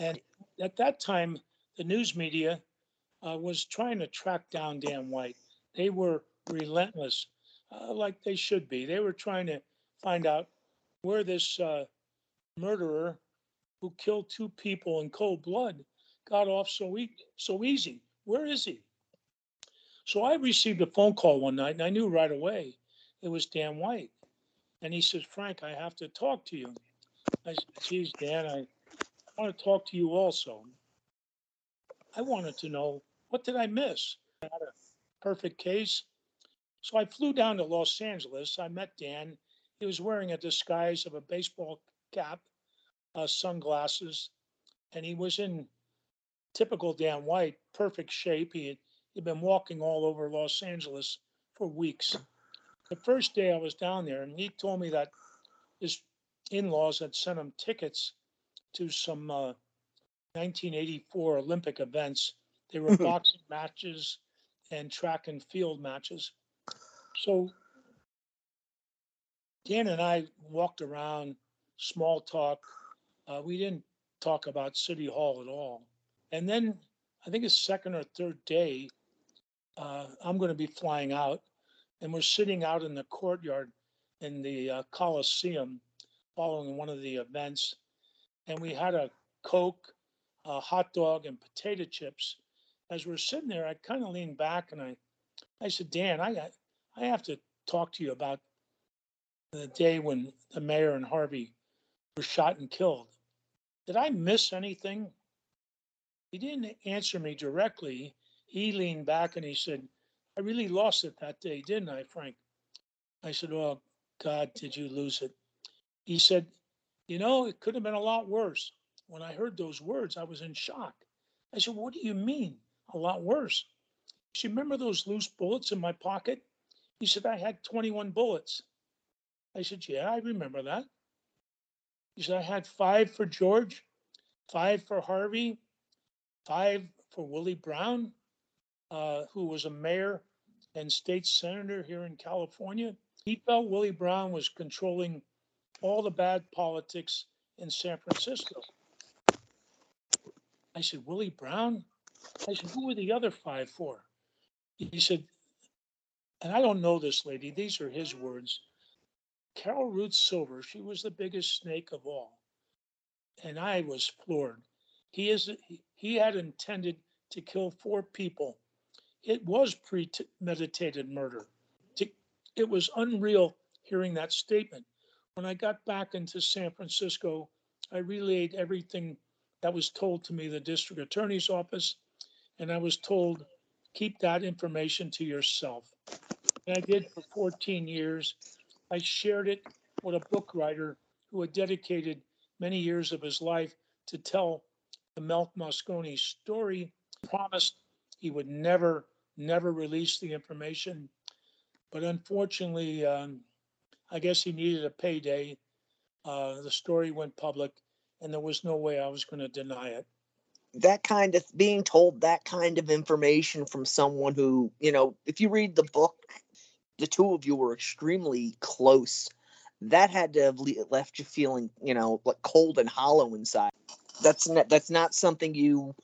B: And at that time, the news media uh, was trying to track down Dan White. They were relentless, uh, like they should be. They were trying to find out where this uh, murderer who killed two people in cold blood got off so e- so easy. Where is he? So I received a phone call one night, and I knew right away it was Dan White. And he says, "Frank, I have to talk to you." I said, "Geez, Dan, I want to talk to you also. I wanted to know what did I miss? I had a perfect case." So I flew down to Los Angeles. I met Dan. He was wearing a disguise of a baseball cap, uh, sunglasses, and he was in typical Dan White, perfect shape. He had he'd been walking all over Los Angeles for weeks. The first day I was down there, and he told me that his in-laws had sent him tickets to some uh, 1984 Olympic events. They were boxing matches and track and field matches. So Dan and I walked around, small talk. Uh, we didn't talk about City Hall at all. And then I think it's second or third day, uh, I'm going to be flying out, and we're sitting out in the courtyard in the uh, Coliseum following one of the events. And we had a Coke, a hot dog, and potato chips. As we're sitting there, I kind of leaned back and I, I said, Dan, I, I have to talk to you about the day when the mayor and Harvey were shot and killed. Did I miss anything He didn't answer me directly. He leaned back and he said, I really lost it that day, didn't I, Frank? I said, Oh, God, did you lose it? He said, You know, it could have been a lot worse. When I heard those words, I was in shock. I said, What do you mean, a lot worse? He said, Remember those loose bullets in my pocket? He said, I had 21 bullets. I said, Yeah, I remember that. He said, I had five for George, five for Harvey, five for Willie Brown, uh, who was a mayor and state senator here in California. He felt Willie Brown was controlling all the bad politics in San Francisco. I said, Willie Brown? I said, who were the other five for? He said, and I don't know this lady, these are his words. Carol Ruth Silver, she was the biggest snake of all. And I was floored. He is he had intended to kill four people. It was premeditated murder. It was unreal hearing that statement. When I got back into San Francisco, I relayed everything that was told to me the district attorney's office, and I was told keep that information to yourself. And I did for 14 years. I shared it with a book writer who had dedicated many years of his life to tell the Mel Moscone story. He Promised he would never, never release the information. But unfortunately, um, I guess he needed a payday. Uh, the story went public, and there was no way I was going to deny it
A: that kind of being told that kind of information from someone who, you know, if you read the book, the two of you were extremely close. That had to have left you feeling, you know, like cold and hollow inside. That's not that's not something you,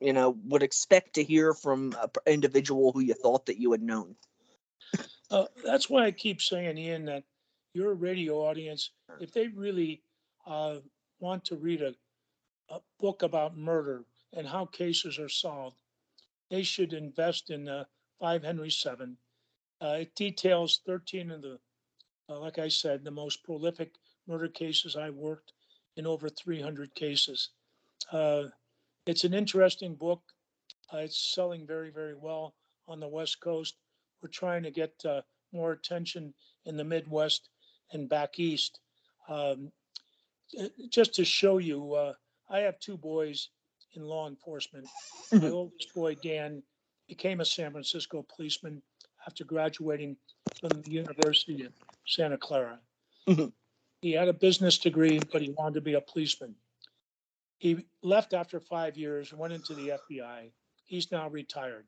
A: you know, would expect to hear from an individual who you thought that you had known.
B: Uh, that's why I keep saying, Ian, that your radio audience, if they really uh, want to read a a book about murder and how cases are solved, they should invest in uh, 5 Henry 7. Uh, it details 13 of the, uh, like I said, the most prolific murder cases I worked in over 300 cases. Uh, it's an interesting book. Uh, it's selling very, very well on the West Coast. We're trying to get uh, more attention in the Midwest and back east. Um, just to show you, uh, I have two boys in law enforcement. My oldest boy, Dan, became a San Francisco policeman after graduating from the University of Santa Clara. Mhm. He had a business degree, but he wanted to be a policeman. He left after five years, went into the FBI. He's now retired.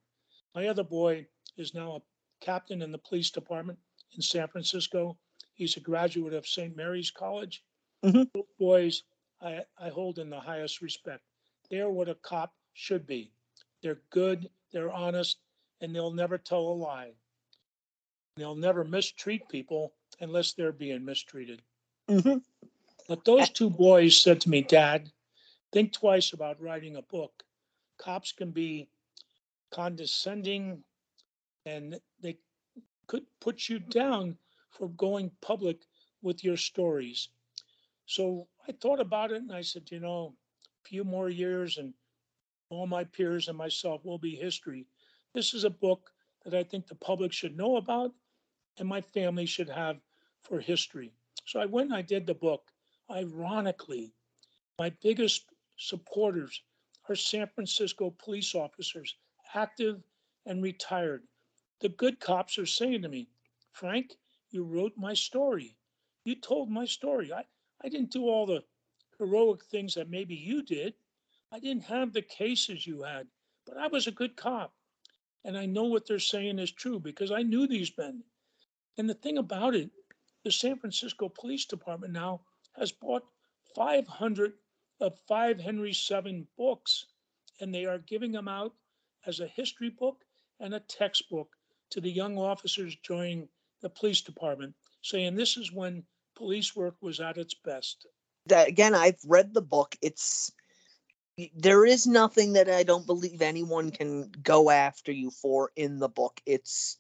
B: My other boy is now a captain in the police department in San Francisco. He's a graduate of St. Mary's College. Mhm. Both boys I, I hold in the highest respect. They're what a cop should be. They're good, they're honest, and they'll never tell a lie. They'll never mistreat people unless they're being mistreated. Mm-hmm. But those two boys said to me, Dad, think twice about writing a book. Cops can be condescending and they could put you down for going public with your stories. So I thought about it and I said, you know, a few more years and all my peers and myself will be history. This is a book that I think the public should know about and my family should have for history. So I went and I did the book. Ironically, my biggest supporters are San Francisco police officers, active and retired. The good cops are saying to me, Frank, you wrote my story. You told my story. I, I didn't do all the heroic things that maybe you did. I didn't have the cases you had, but I was a good cop. And I know what they're saying is true because I knew these men. And the thing about it, the San Francisco Police Department now has bought 500 of 5 Henry 7 books, and they are giving them out as a history book and a textbook to the young officers joining the police department, saying this is when police work was at its best.
A: Again, I've read the book. It's there is nothing that I don't believe anyone can go after you for in the book. It's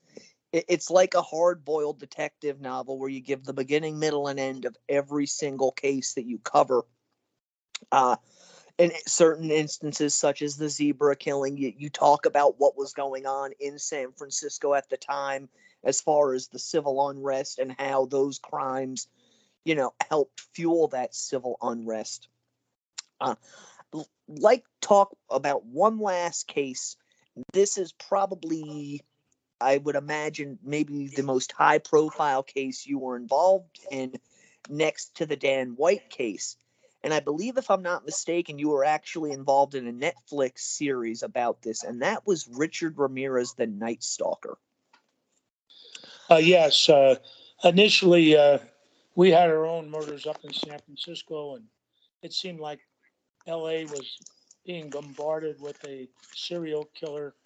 A: it's like a hard-boiled detective novel where you give the beginning, middle, and end of every single case that you cover. Uh, in certain instances, such as the zebra killing, you, you talk about what was going on in San Francisco at the time as far as the civil unrest and how those crimes, you know, helped fuel that civil unrest. Uh, like talk about one last case. This is probably, I would imagine, maybe the most high profile case you were involved in next to the Dan White case. And I believe, if I'm not mistaken, you were actually involved in a Netflix series about this, and that was Richard Ramirez, the Night Stalker.
B: Uh, yes, uh, initially uh, we had our own murders up in San Francisco, and it seemed like L.A. was being bombarded with a serial killer.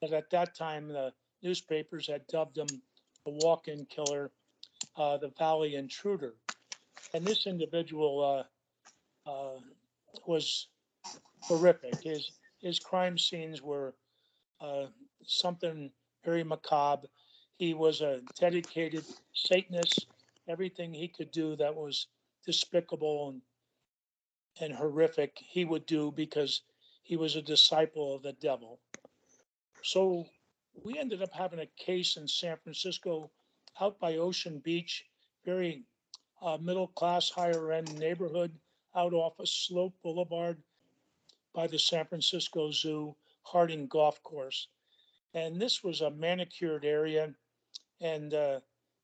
B: But at that time, the newspapers had dubbed him the walk-in killer, uh, the Valley Intruder, and this individual uh, uh, was horrific. His his crime scenes were uh, something very macabre. He was a dedicated Satanist. Everything he could do that was despicable and and horrific, he would do because he was a disciple of the devil. So we ended up having a case in San Francisco, out by Ocean Beach, very uh, middle class, higher end neighborhood, out off of Sloat Boulevard by the San Francisco Zoo, Harding Golf Course. And this was a manicured area, and uh,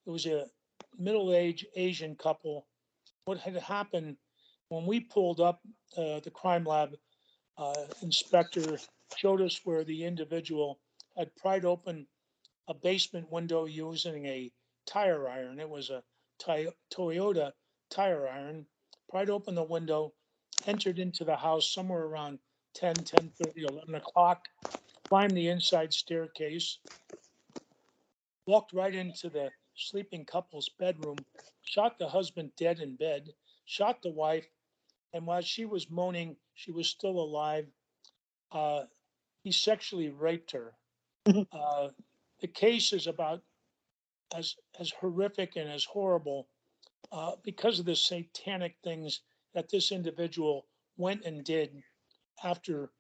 B: it was a middle aged Asian couple. What had happened when we pulled up, uh, the crime lab uh, inspector showed us where the individual had pried open a basement window using a tire iron. It was a Toyota tire iron, pried open the window, entered into the house somewhere around 10, 10 30, 11 o'clock, climbed the inside staircase, walked right into the sleeping couple's bedroom, shot the husband dead in bed, shot the wife, and while she was moaning, she was still alive. Uh, he sexually raped her. uh, the case is about as as horrific and as horrible uh, because of the satanic things that this individual went and did after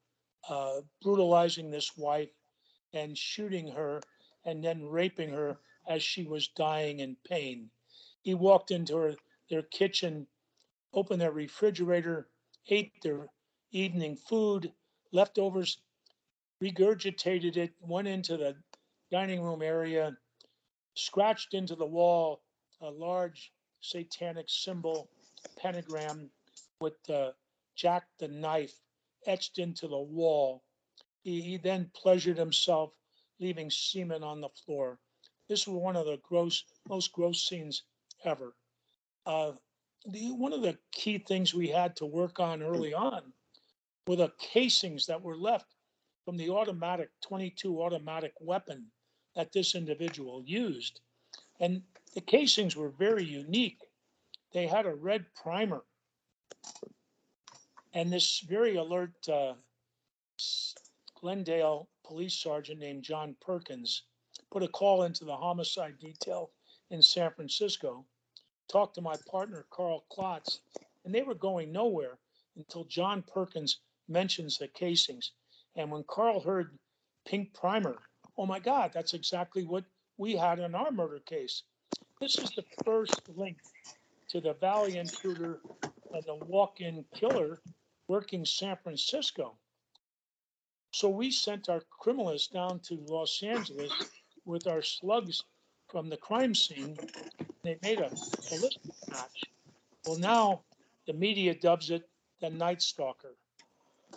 B: uh, brutalizing this wife and shooting her and then raping her as she was dying in pain. He walked into her, their kitchen, opened their refrigerator, ate their evening food, leftovers, regurgitated it, went into the dining room area, scratched into the wall a large satanic symbol, pentagram with uh, Jack the knife etched into the wall. He, he then pleasured himself, leaving semen on the floor. This was one of the gross, most gross scenes ever. Uh, the, one of the key things we had to work on early on were the casings that were left from the automatic 22 automatic weapon that this individual used. And the casings were very unique. They had a red primer. And this very alert uh, Glendale police sergeant named John Perkins put a call into the homicide detail in San Francisco talked to my partner, Carl Klotz, and they were going nowhere until John Perkins mentions the casings. And when Carl heard pink primer, oh my God, that's exactly what we had in our murder case. This is the first link to the Valley intruder and the walk in killer working San Francisco. So we sent our criminalists down to Los Angeles with our slugs from the crime scene they made a ballistic match. Well, now the media dubs it the Night Stalker.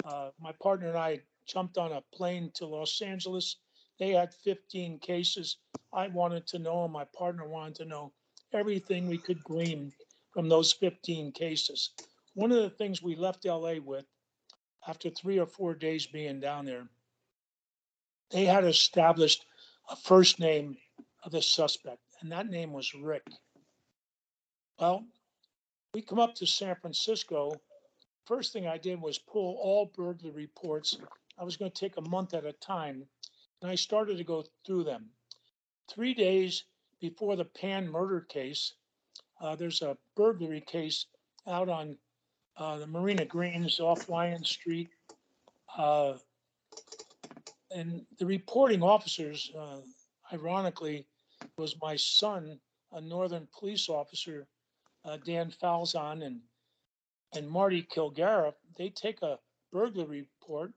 B: Uh, my partner and I jumped on a plane to Los Angeles. They had 15 cases. I wanted to know, and my partner wanted to know everything we could glean from those 15 cases. One of the things we left LA with after three or four days being down there, they had established a first name of the suspect and that name was Rick. Well, we come up to San Francisco. First thing I did was pull all burglary reports. I was going to take a month at a time, and I started to go through them. Three days before the Pan murder case, uh, there's a burglary case out on uh, the Marina Greens off Lyon Street. Uh, and the reporting officers, uh, ironically, was my son, a Northern police officer, uh, Dan Falzon, and and Marty Kilgara. They take a burglary report,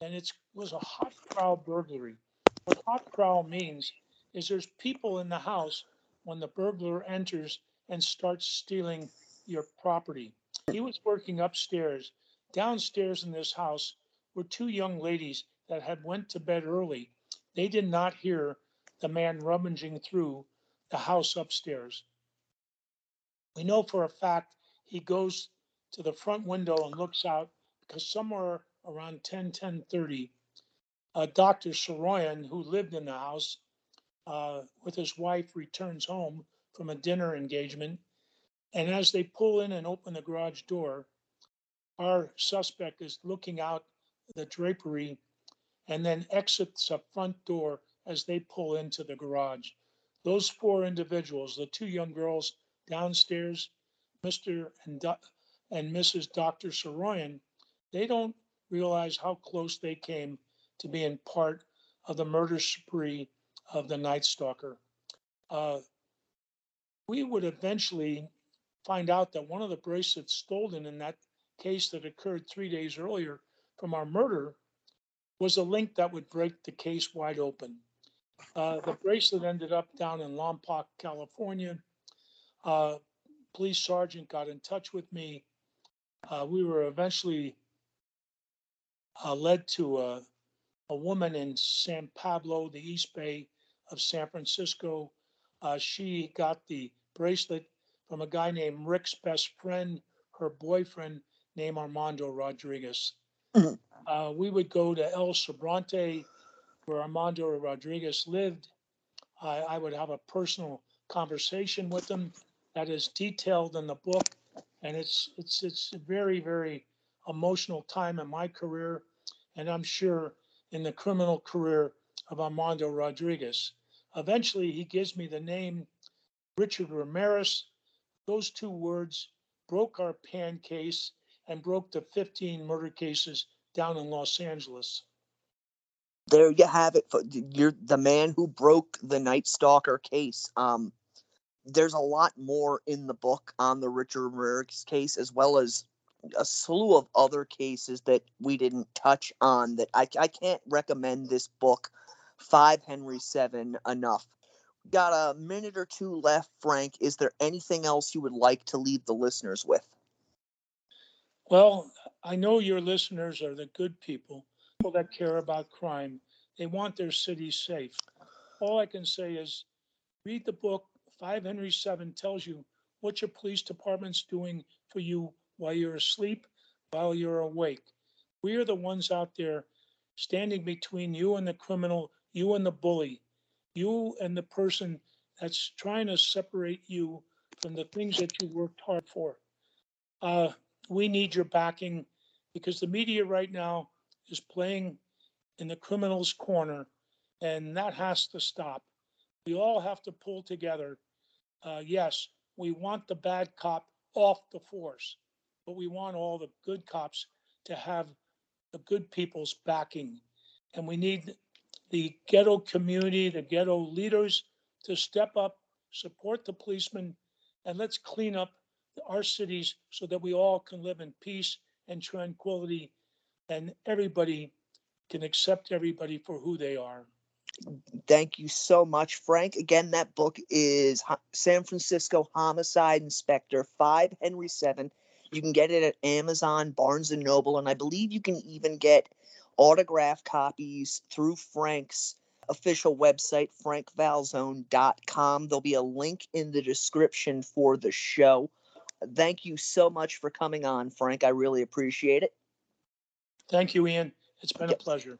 B: and it was a hot prowl burglary. What hot prowl means is there's people in the house when the burglar enters and starts stealing your property. He was working upstairs. Downstairs in this house were two young ladies that had went to bed early. They did not hear the man rummaging through the house upstairs. We know for a fact he goes to the front window and looks out because somewhere around 10, 10:30, uh, Dr. Soroyan, who lived in the house uh, with his wife, returns home from a dinner engagement and as they pull in and open the garage door, our suspect is looking out the drapery and then exits a front door as they pull into the garage. Those four individuals, the two young girls downstairs, Mr. and, Do- and Mrs. Dr. Soroyan, they don't realize how close they came to being part of the murder spree of the Night Stalker. Uh, we would eventually find out that one of the bracelets stolen in that case that occurred three days earlier from our murder was a link that would break the case wide open. Uh, the bracelet ended up down in Lompoc, California. Uh, police sergeant got in touch with me. Uh, we were eventually uh, led to a, a woman in San Pablo, the East Bay of San Francisco. Uh, she got the bracelet from a guy named Rick's best friend, her boyfriend named Armando Rodriguez.
A: Mhm.
B: Uh, we would go to El Sobrante, where Armando Rodriguez lived. I, I would have a personal conversation with him that is detailed in the book, and it's it's it's a very very emotional time in my career, and I'm sure in the criminal career of Armando Rodriguez. Eventually, he gives me the name Richard Ramirez, those two words broke our pan case and broke the 15 murder cases down in Los Angeles.
A: There you have it. You're the man who broke the Night Stalker case. Um, there's a lot more in the book on the Richard Ramirez case, as well as a slew of other cases that we didn't touch on. That I, I can't recommend this book, Five Henry Seven, enough. Got a minute or two left, Frank. Is there anything else you would like to leave the listeners with?
B: Well, I know your listeners are the good people, people that care about crime. They want their city safe. All I can say is read the book. 5 Henry 7 tells you what your police department's doing for you while you're asleep, while you're awake. We are the ones out there standing between you and the criminal, you and the bully, you and the person that's trying to separate you from the things that you worked hard for. Uh, we need your backing because the media right now is playing in the criminal's corner, and that has to stop. We all have to pull together. Uh, yes, we want the bad cop off the force, but we want all the good cops to have the good people's backing. And we need the ghetto community, the ghetto leaders to step up, support the policemen, and let's clean up our cities so that we all can live in peace and tranquility and everybody can accept everybody for who they are.
A: Thank you so much, Frank. Again, that book is San Francisco Homicide Inspector 5 Henry 7. You can get it at Amazon, Barnes and Noble, and I believe you can even get autographed copies through Frank's official website, frankfalzon.com. There'll be a link in the description for the show. Thank you so much for coming on, Frank. I really appreciate it.
B: Thank you, Ian. It's been a pleasure.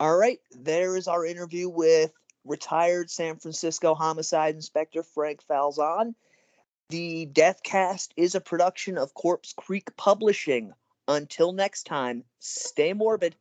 A: All right, there is our interview with retired San Francisco homicide inspector Frank Falzon. The Deathcast is a production of Corpse Creek Publishing. Until next time, stay morbid.